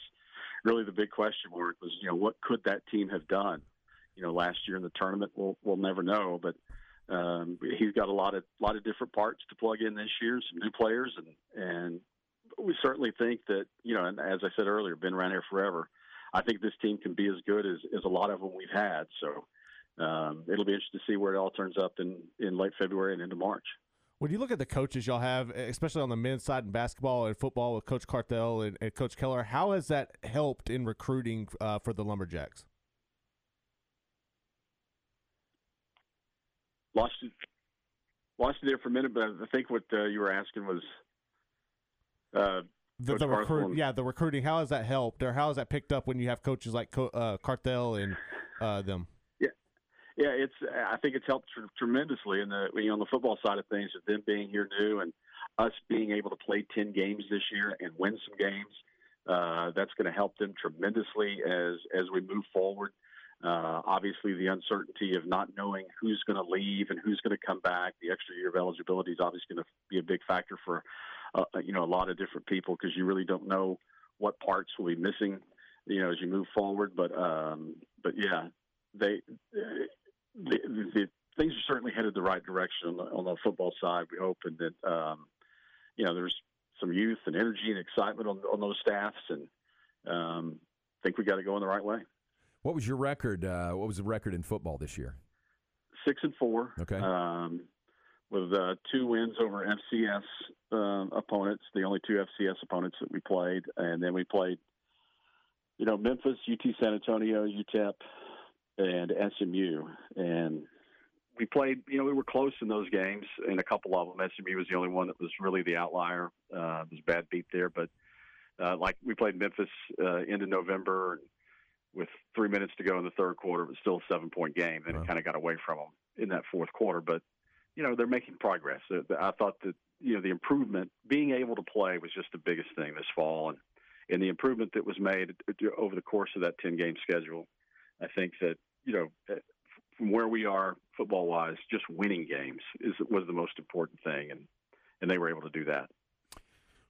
really the big question mark was you know what could that team have done? You know, last year in the tournament, we'll we'll never know, but. Um, he's got a lot of lot of different parts to plug in this year, some new players, and and we certainly think that you know, and as I said earlier, been around here forever. I think this team can be as good as, as a lot of them we've had. So um, it'll be interesting to see where it all turns up in, in late February and into March. When you look at the coaches y'all have, especially on the men's side in basketball and football with Coach Carthel and, and Coach Keller, how has that helped in recruiting uh, for the Lumberjacks? Lost you, lost you there for a minute, but I think what uh, you were asking was uh, The, the recruit, yeah, the recruiting. How has that helped, or how has that picked up when you have coaches like Co- uh, Carthel and uh, them? Yeah, yeah. It's I think it's helped tr- tremendously in the you know, on the football side of things, with them being here new and us being able to play ten games this year and win some games. Uh, that's going to help them tremendously as as we move forward. Uh, obviously, the uncertainty of not knowing who's going to leave and who's going to come back, the extra year of eligibility is obviously going to be a big factor for uh, you know a lot of different people because you really don't know what parts will be missing, you know, as you move forward. But um, but yeah, they uh, the, the things are certainly headed the right direction on the, on the football side. We hope, and that um, you know there's some youth and energy and excitement on, on those staffs, and um, think we got to go in the right way. What was your record? Uh, what was the record in football this year? Six and four. Okay. Um, with uh, two wins over FCS um, opponents, the only two FCS opponents that we played, and then we played, you know, Memphis, UT San Antonio, UTEP, and SMU, and we played. You know, we were close in those games. In a couple of them, SMU was the only one that was really the outlier. Uh, it was a bad beat there, but uh, like we played Memphis uh, end of November with three minutes to go in the third quarter, but still a seven point game. Then it kind of got away from them in that fourth quarter, but you know they're making progress. I thought that you know the improvement, being able to play, was just the biggest thing this fall, and and the improvement that was made over the course of that ten game schedule. I think that you know uh, from where we are football wise, just winning games is was the most important thing, and and they were able to do that.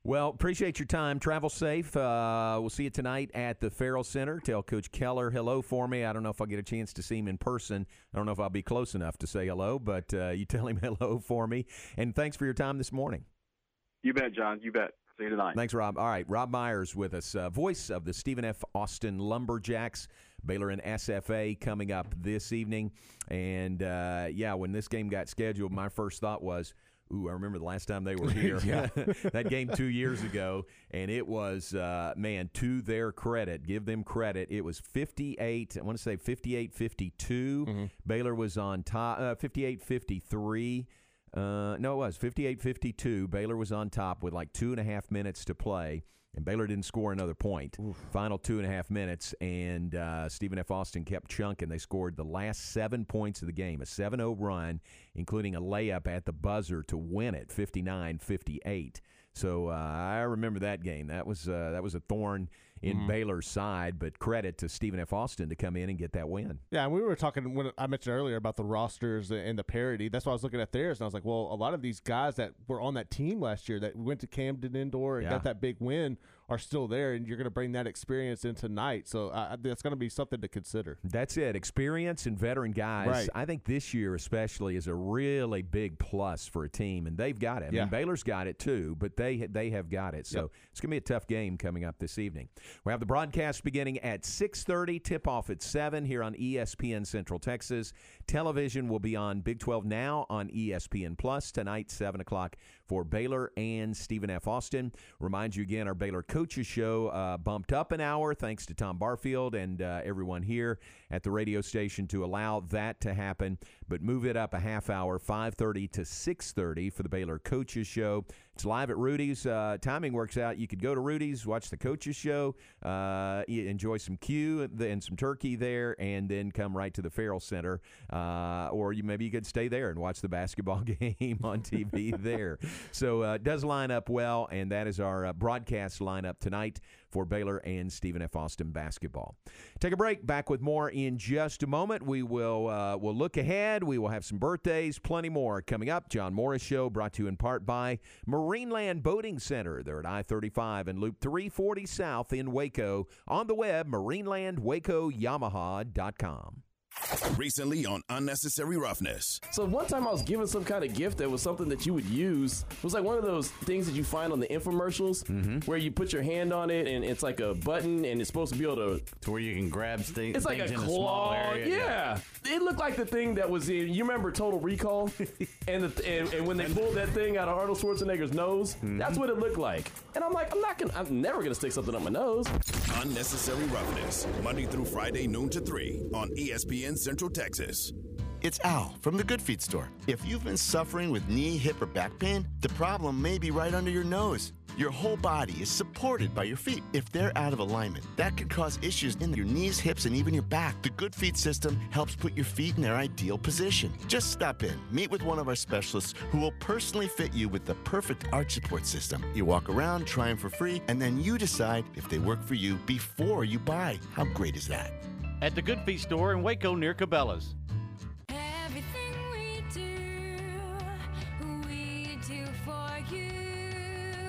Well, appreciate your time. Travel safe. Uh, we'll see you tonight at the Ferrell Center. Tell Coach Keller hello for me. I don't know if I'll get a chance to see him in person. I don't know if I'll be close enough to say hello, but uh, you tell him hello for me. And thanks for your time this morning. You bet, John. You bet. See you tonight. Thanks, Rob. All right, Rob Myers with us, uh, voice of the Stephen F. Austin Lumberjacks. Baylor and SFA coming up this evening. And uh, yeah, when this game got scheduled, my first thought was, Ooh, I remember the last time they were here. That game two years ago, and it was uh, man. To their credit, give them credit. It was fifty-eight. I want to say 58-52. Baylor was on top. Uh, 58-53. Uh, no, it was 58-52. Baylor was on top with like two and a half minutes to play. And Baylor didn't score another point. Oof. Final two and a half minutes, and uh, Stephen F. Austin kept chunking. They scored the last seven points of the game, a 7 0 run, including a layup at the buzzer to win it 59 58. So uh, I remember that game. That was uh, that was a thorn in mm-hmm. Baylor's side, but credit to Stephen F. Austin to come in and get that win. Yeah, and we were talking when I mentioned earlier about the rosters and the parity. That's why I was looking at theirs, and I was like, well, a lot of these guys that were on that team last year that went to Cameron Indoor and yeah. got that big win are still there, and you're going to bring that experience in tonight. So uh, that's going to be something to consider. That's it. Experience and veteran guys. Right. I think this year, especially, is a really big plus for a team, and they've got it. I yeah. mean, Baylor's got it too, but they they have got it. So yep. it's going to be a tough game coming up this evening. We have the broadcast beginning at 6:30. Tip off at seven here on ESPN Central Texas. Television will be on Big 12 now on ESPN Plus tonight, seven o'clock for Baylor and Stephen F. Austin. Remind you again, our Baylor coaches show uh, bumped up an hour thanks to Tom Barfield and uh, everyone here at the radio station to allow that to happen. But move it up a half hour, 5:30 to 6:30 for the Baylor coaches show. It's live at Rudy's. Uh, timing works out. You could go to Rudy's, watch the coaches show, uh, enjoy some Q and some turkey there, and then come right to the Ferrell Center. Uh, or you maybe you could stay there and watch the basketball game on TV there. So uh, it does line up well, and that is our uh, broadcast lineup tonight for Baylor and Stephen F. Austin basketball. Take a break. Back with more in just a moment. We will uh, we'll look ahead. We will have some birthdays, plenty more coming up. John Morris Show brought to you in part by Marineland Boating Center. They're at I-35 and Loop 340 South in Waco. On the web, marinelandwacoyamaha.com. Recently on Unnecessary Roughness. So one time I was given some kind of gift that was something that you would use. It was like one of those things that you find on the infomercials mm-hmm. where you put your hand on it and it's like a button and it's supposed to be able to to where you can grab st- it's like a claw. A yeah. yeah. It looked like the thing that was in you remember Total Recall and, the, and, and when they pulled that thing out of Arnold Schwarzenegger's nose, mm-hmm. that's what it looked like. And I'm like, I'm not gonna I'm never gonna stick something up my nose. Unnecessary Roughness. Monday through Friday, noon to three on ESPN Central Texas. It's Al from the Good Feet store. If you've been suffering with knee, hip, or back pain, the problem may be right under your nose. Your whole body is supported by your feet. If they're out of alignment, that could cause issues in your knees, hips, and even your back. The Good Feet system helps put your feet in their ideal position. Just stop in, meet with one of our specialists who will personally fit you with the perfect arch support system. You walk around, try them for free, and then you decide if they work for you before you buy. How great is that? At the Good Feet store in Waco near Cabela's.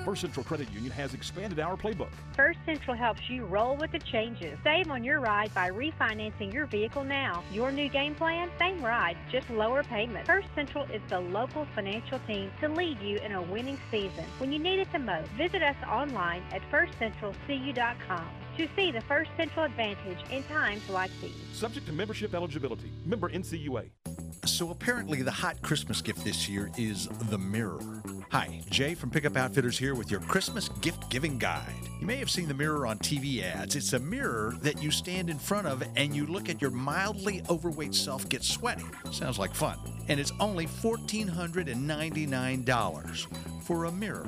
First Central Credit Union has expanded our playbook. First Central helps you roll with the changes. Save on your ride by refinancing your vehicle now. Your new game plan? Same ride, just lower payment. First Central is the local financial team to lead you in a winning season. When you need it the most, visit us online at firstcentralcu.com to see the First Central advantage in times like these. Subject to membership eligibility. Member NCUA. So apparently, the hot Christmas gift this year is the mirror. Hi, Jay from Pickup Outfitters here with your Christmas gift giving guide. You may have seen the mirror on TV ads. It's a mirror that you stand in front of and you look at your mildly overweight self get sweaty. Sounds like fun. And it's only $1,499 for a mirror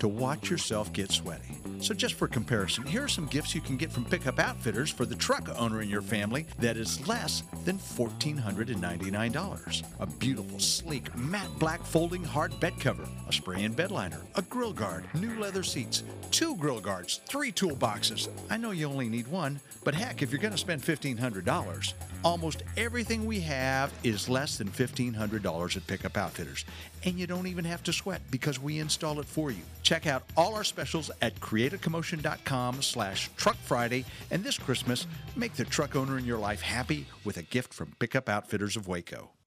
to watch yourself get sweaty. So, just for comparison, here are some gifts you can get from Pickup Outfitters for the truck owner in your family that is less than $1,499. A beautiful, sleek, matte black folding hard bed cover, a spray in bed liner, a grill guard, new leather seats, two grill guards, three toolboxes. I know you only need one, but heck, if you're going to spend $1,500, almost everything we have is less than $1,500 at Pickup Outfitters. And you don't even have to sweat because we install it for you. Check out all our specials at createacommotion.com slash truck Friday. And this Christmas, make the truck owner in your life happy with a gift from Pickup Outfitters of Waco.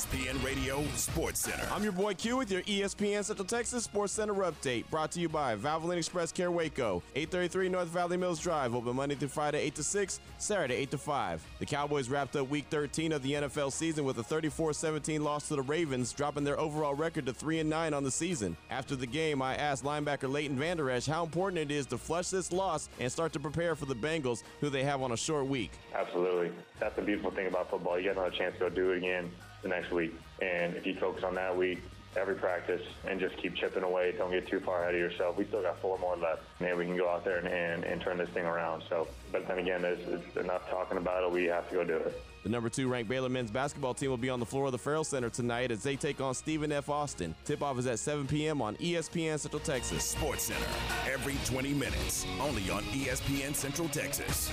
ESPN Radio Sports Center. I'm your boy Q with your ESPN Central Texas Sports Center update. Brought to you by Valvoline Express Care Waco, 833 North Valley Mills Drive. Open Monday through Friday, 8 to 6, Saturday, 8 to 5. The Cowboys wrapped up Week 13 of the NFL season with a 34-17 loss to the Ravens, dropping their overall record to 3 and 9 on the season. After the game, I asked linebacker Leighton Vander Esch how important it is to flush this loss and start to prepare for the Bengals, who they have on a short week. Absolutely. That's the beautiful thing about football. You get another chance to go do it again the next week. And if you focus on that week, every practice, and just keep chipping away, don't get too far ahead of yourself. We still got four more left. and we can go out there and, and, and turn this thing around. So, but then again, there's, there's enough talking about it. We have to go do it. The number two ranked Baylor men's basketball team will be on the floor of the Ferrell Center tonight as they take on Stephen F. Austin. Tip off is at 7 p.m. on ESPN Central Texas. Sports Center, every 20 minutes, only on ESPN Central Texas.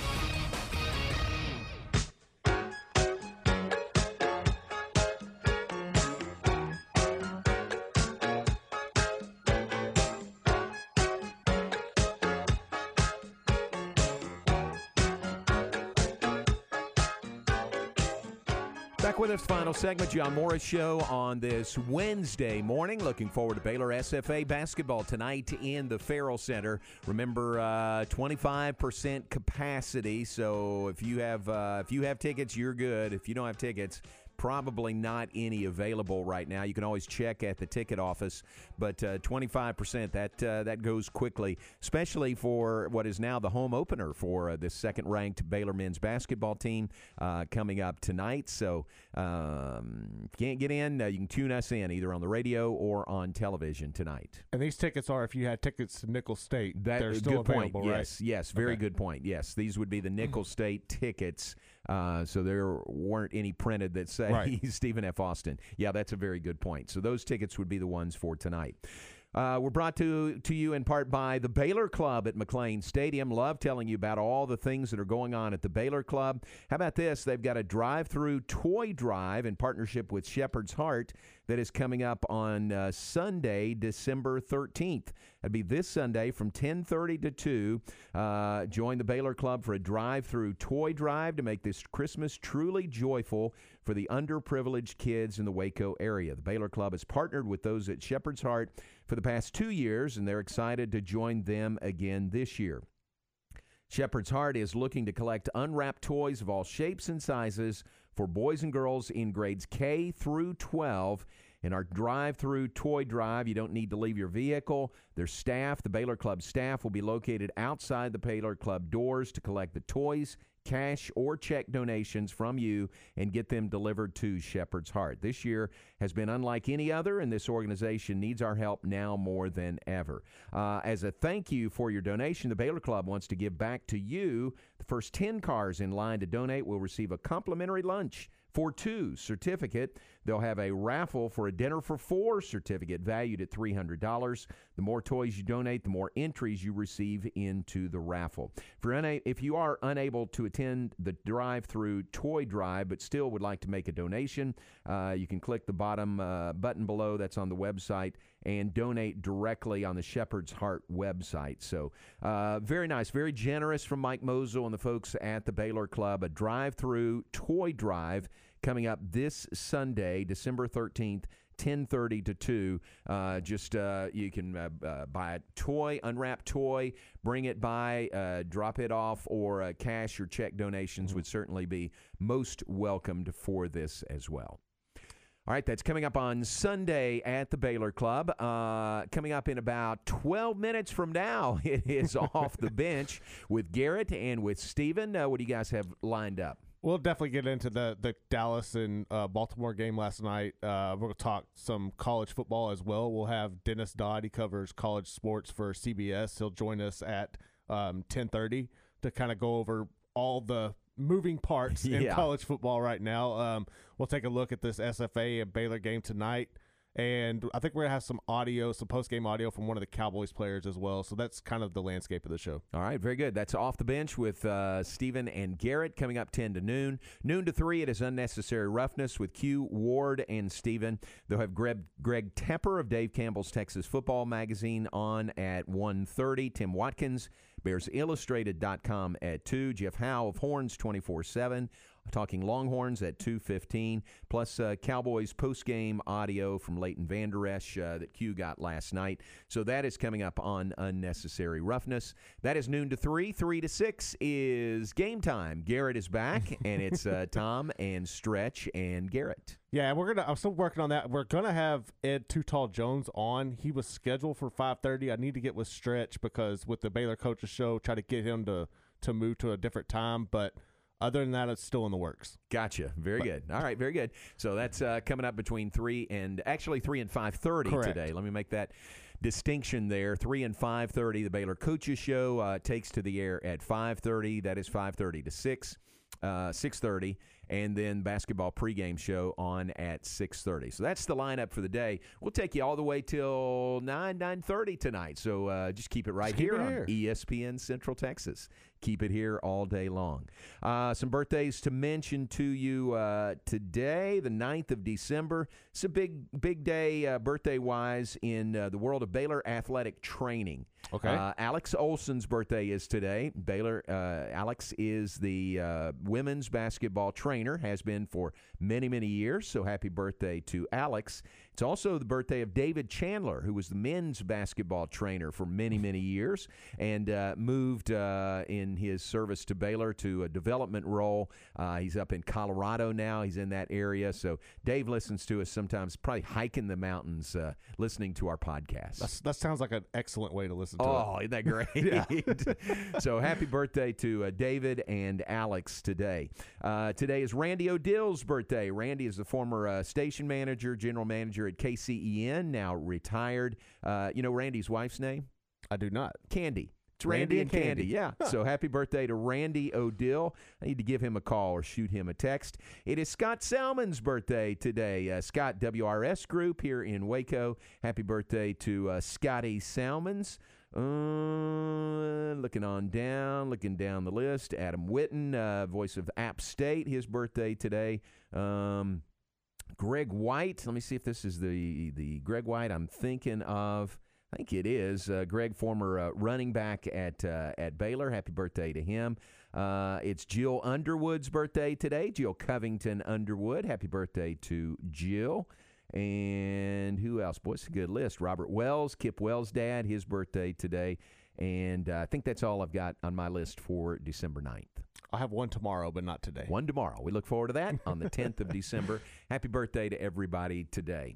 With us, final segment, John Morris Show on this Wednesday morning. Looking forward to Baylor SFA basketball tonight in the Ferrell Center. Remember, uh, 25% capacity. So if you have uh, if you have tickets, you're good. If you don't have tickets, probably not any available right now. You can always check at the ticket office, but uh, 25% that uh, that goes quickly, especially for what is now the home opener for uh, this second-ranked Baylor men's basketball team uh, coming up tonight. So um, if you can't get in, uh, you can tune us in either on the radio or on television tonight. And these tickets are if you had tickets to Nicholls State, That they're still good point. available, right? Yes, yes, very Okay. good point. Yes, these would be the Nicholls State tickets. Uh, so there weren't any printed that say Right. Stephen F. Austin. Yeah, that's a very good point. So those tickets would be the ones for tonight. Uh, we're brought to to you in part by the Baylor Club at McLane Stadium. Love telling you about all the things that are going on at the Baylor Club. How about this? They've got a drive-through toy drive in partnership with Shepherd's Heart that is coming up on uh, Sunday, December 13th. That'd be this Sunday from 10:30 to 2. Uh, join the Baylor Club for a drive-through toy drive to make this Christmas truly joyful for the underprivileged kids in the Waco area. The Baylor Club has partnered with those at Shepherd's Heart for the past two years, and they're excited to join them again this year. Shepherd's Heart is looking to collect unwrapped toys of all shapes and sizes for boys and girls in grades K through 12. In our drive through toy drive, you don't need to leave your vehicle. Their staff, the Baylor Club staff, will be located outside the Baylor Club doors to collect the toys, cash, or check donations from you and get them delivered to Shepherd's Heart. This year has been unlike any other, and this organization needs our help now more than ever. Uh, as a thank you for your donation, the Baylor Club wants to give back to you. The first 10 cars in line to donate will receive a complimentary lunch for two certificate. They'll have a raffle for a dinner for four certificate valued at $300. The more toys you donate, the more entries you receive into the raffle. If, you're una- if you are unable to attend the drive through toy drive but still would like to make a donation, uh, you can click the bottom uh, button below that's on the website and donate directly on the Shepherd's Heart website. So, uh, very nice, very generous from Mike Mosel and the folks at the Baylor Club. A drive through toy drive coming up this Sunday, December 13th. 10:30 to 2 uh, just uh, you can uh, uh, buy a toy unwrap toy bring it by uh, drop it off or uh, cash or check donations would certainly be most welcomed for this as well all right, that's coming up on Sunday at the Baylor Club. Uh, coming up in about 12 minutes from now, it is off the bench with Garrett and with Steven. Uh, what do you guys have lined up? We'll definitely get into the the Dallas and uh, Baltimore game last night. Uh, we're to talk some college football as well. We'll have Dennis Dodd. He covers college sports for CBS. He'll join us at um, ten thirty to kind of go over all the moving parts in college football right now. Um, we'll take a look at this SFA and Baylor game tonight. And I think we're gonna have some audio, some post game audio from one of the Cowboys players as well. So that's kind of the landscape of the show. All right, very good. That's off the bench with uh, Stephen and Garrett coming up 10 to noon. Noon to 3, it is Unnecessary Roughness with Q, Ward, and Stephen. They'll have Greg, Greg Tepper of Dave Campbell's Texas Football Magazine on at 1.30. Tim Watkins, BearsIllustrated.com at 2. Jeff Howe of Horns 24-7. Talking Longhorns at 2:15, plus uh, Cowboys post-game audio from Leighton Vander Esch uh, that Q got last night. So that is coming up on Unnecessary Roughness. That is noon to three. Three to six is game time. Garrett is back, and it's uh, Tom and Stretch and Garrett. Yeah, we're gonna. I'm still working on that. We're gonna have Ed Too Tall Jones on. He was scheduled for 5:30. I need to get with Stretch because with the Baylor coaches show, try to get him to to move to a different time. But other than that, it's still in the works. Gotcha. Very But- good. All right. Very good. So that's uh, coming up between three and actually three and five thirty today. Let me make that distinction there. Three and five thirty. The Baylor Coaches Show uh, takes to the air at five thirty. That is five thirty to six. Uh, 6.30 and then basketball pregame show on at 6.30 so that's the lineup for the day. We'll take you all the way till 9 9.30 tonight. So uh, just keep it right keep here it on espn central texas. Keep it here all day long. Uh, some birthdays to mention to you uh, today the 9th of december. It's a big big day uh, birthday wise in uh, the world of baylor athletic training. Okay. uh, Alex Olson's birthday is today. Baylor, uh, Alex is the uh, women's basketball trainer, has been for many, many years. So happy birthday to Alex. It's also the birthday of David Chandler, who was the men's basketball trainer for many, many years and uh, moved uh, in his service to Baylor to a development role. Uh, he's up in Colorado now. He's in that area. So Dave listens to us sometimes, probably hiking the mountains, uh, listening to our podcast. That's, that sounds like an excellent way to listen to it. Oh, isn't that great? So happy birthday to uh, David and Alex today. Uh, today is Randy Odill's birthday. Randy is the former uh, station manager, general manager at KCEN, now retired. Uh, you know Randy's wife's name? I do not. Candy. It's Randy Randy, and and Candy. Candy. Yeah. So happy birthday to Randy Odill. I need to give him a call or shoot him a text. It is Scott Salmon's birthday today. Uh, Scott WRS Group here in Waco. Happy birthday to uh, Scotty Salmons. Uh, looking on down, looking down the list. Adam Witten, uh, voice of App State, his birthday today. Um, Greg White. Let me see if this is the the Greg White I'm thinking of. I think it is. Uh, Greg, former uh, running back at uh, at Baylor. Happy birthday to him. Uh, it's Jill Underwood's birthday today. Jill Covington Underwood. Happy birthday to Jill. And who else? Boy, it's a good list. Robert Wells, Kip Wells' dad, his birthday today. And uh, I think that's all I've got on my list for December 9th. I'll have one tomorrow, but not today. One tomorrow. We look forward to that on the 10th of December. Happy birthday to everybody today.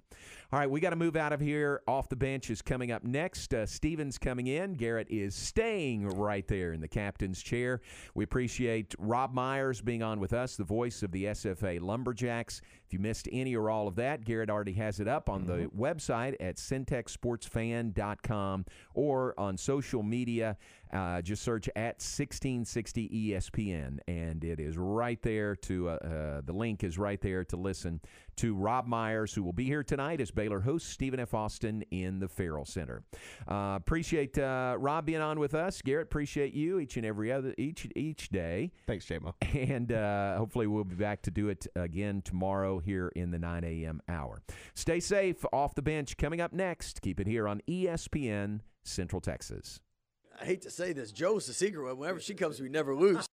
All right, we got to move out of here. Off the bench is coming up next. Uh, Steven's coming in. Garrett is staying right there in the captain's chair. We appreciate Rob Myers being on with us, the voice of the SFA Lumberjacks. If you missed any or all of that, Garrett already has it up on the website at centexsportsfan.com or on social media. Uh, just search at 1660 ESPN, and it is right there to uh, uh, the link is right there to listen to Rob Myers, who will be here tonight as Baylor hosts Stephen F. Austin in the Ferrell Center. Uh, appreciate uh, Rob being on with us. Garrett, appreciate you each and every other each each day. Thanks, JMO. And uh, hopefully we'll be back to do it again tomorrow here in the 9 a.m. hour. Stay safe. Off the bench coming up next. Keep it here on ESPN Central Texas. I hate to say this, Joe's the secret. Whenever she comes, we never lose.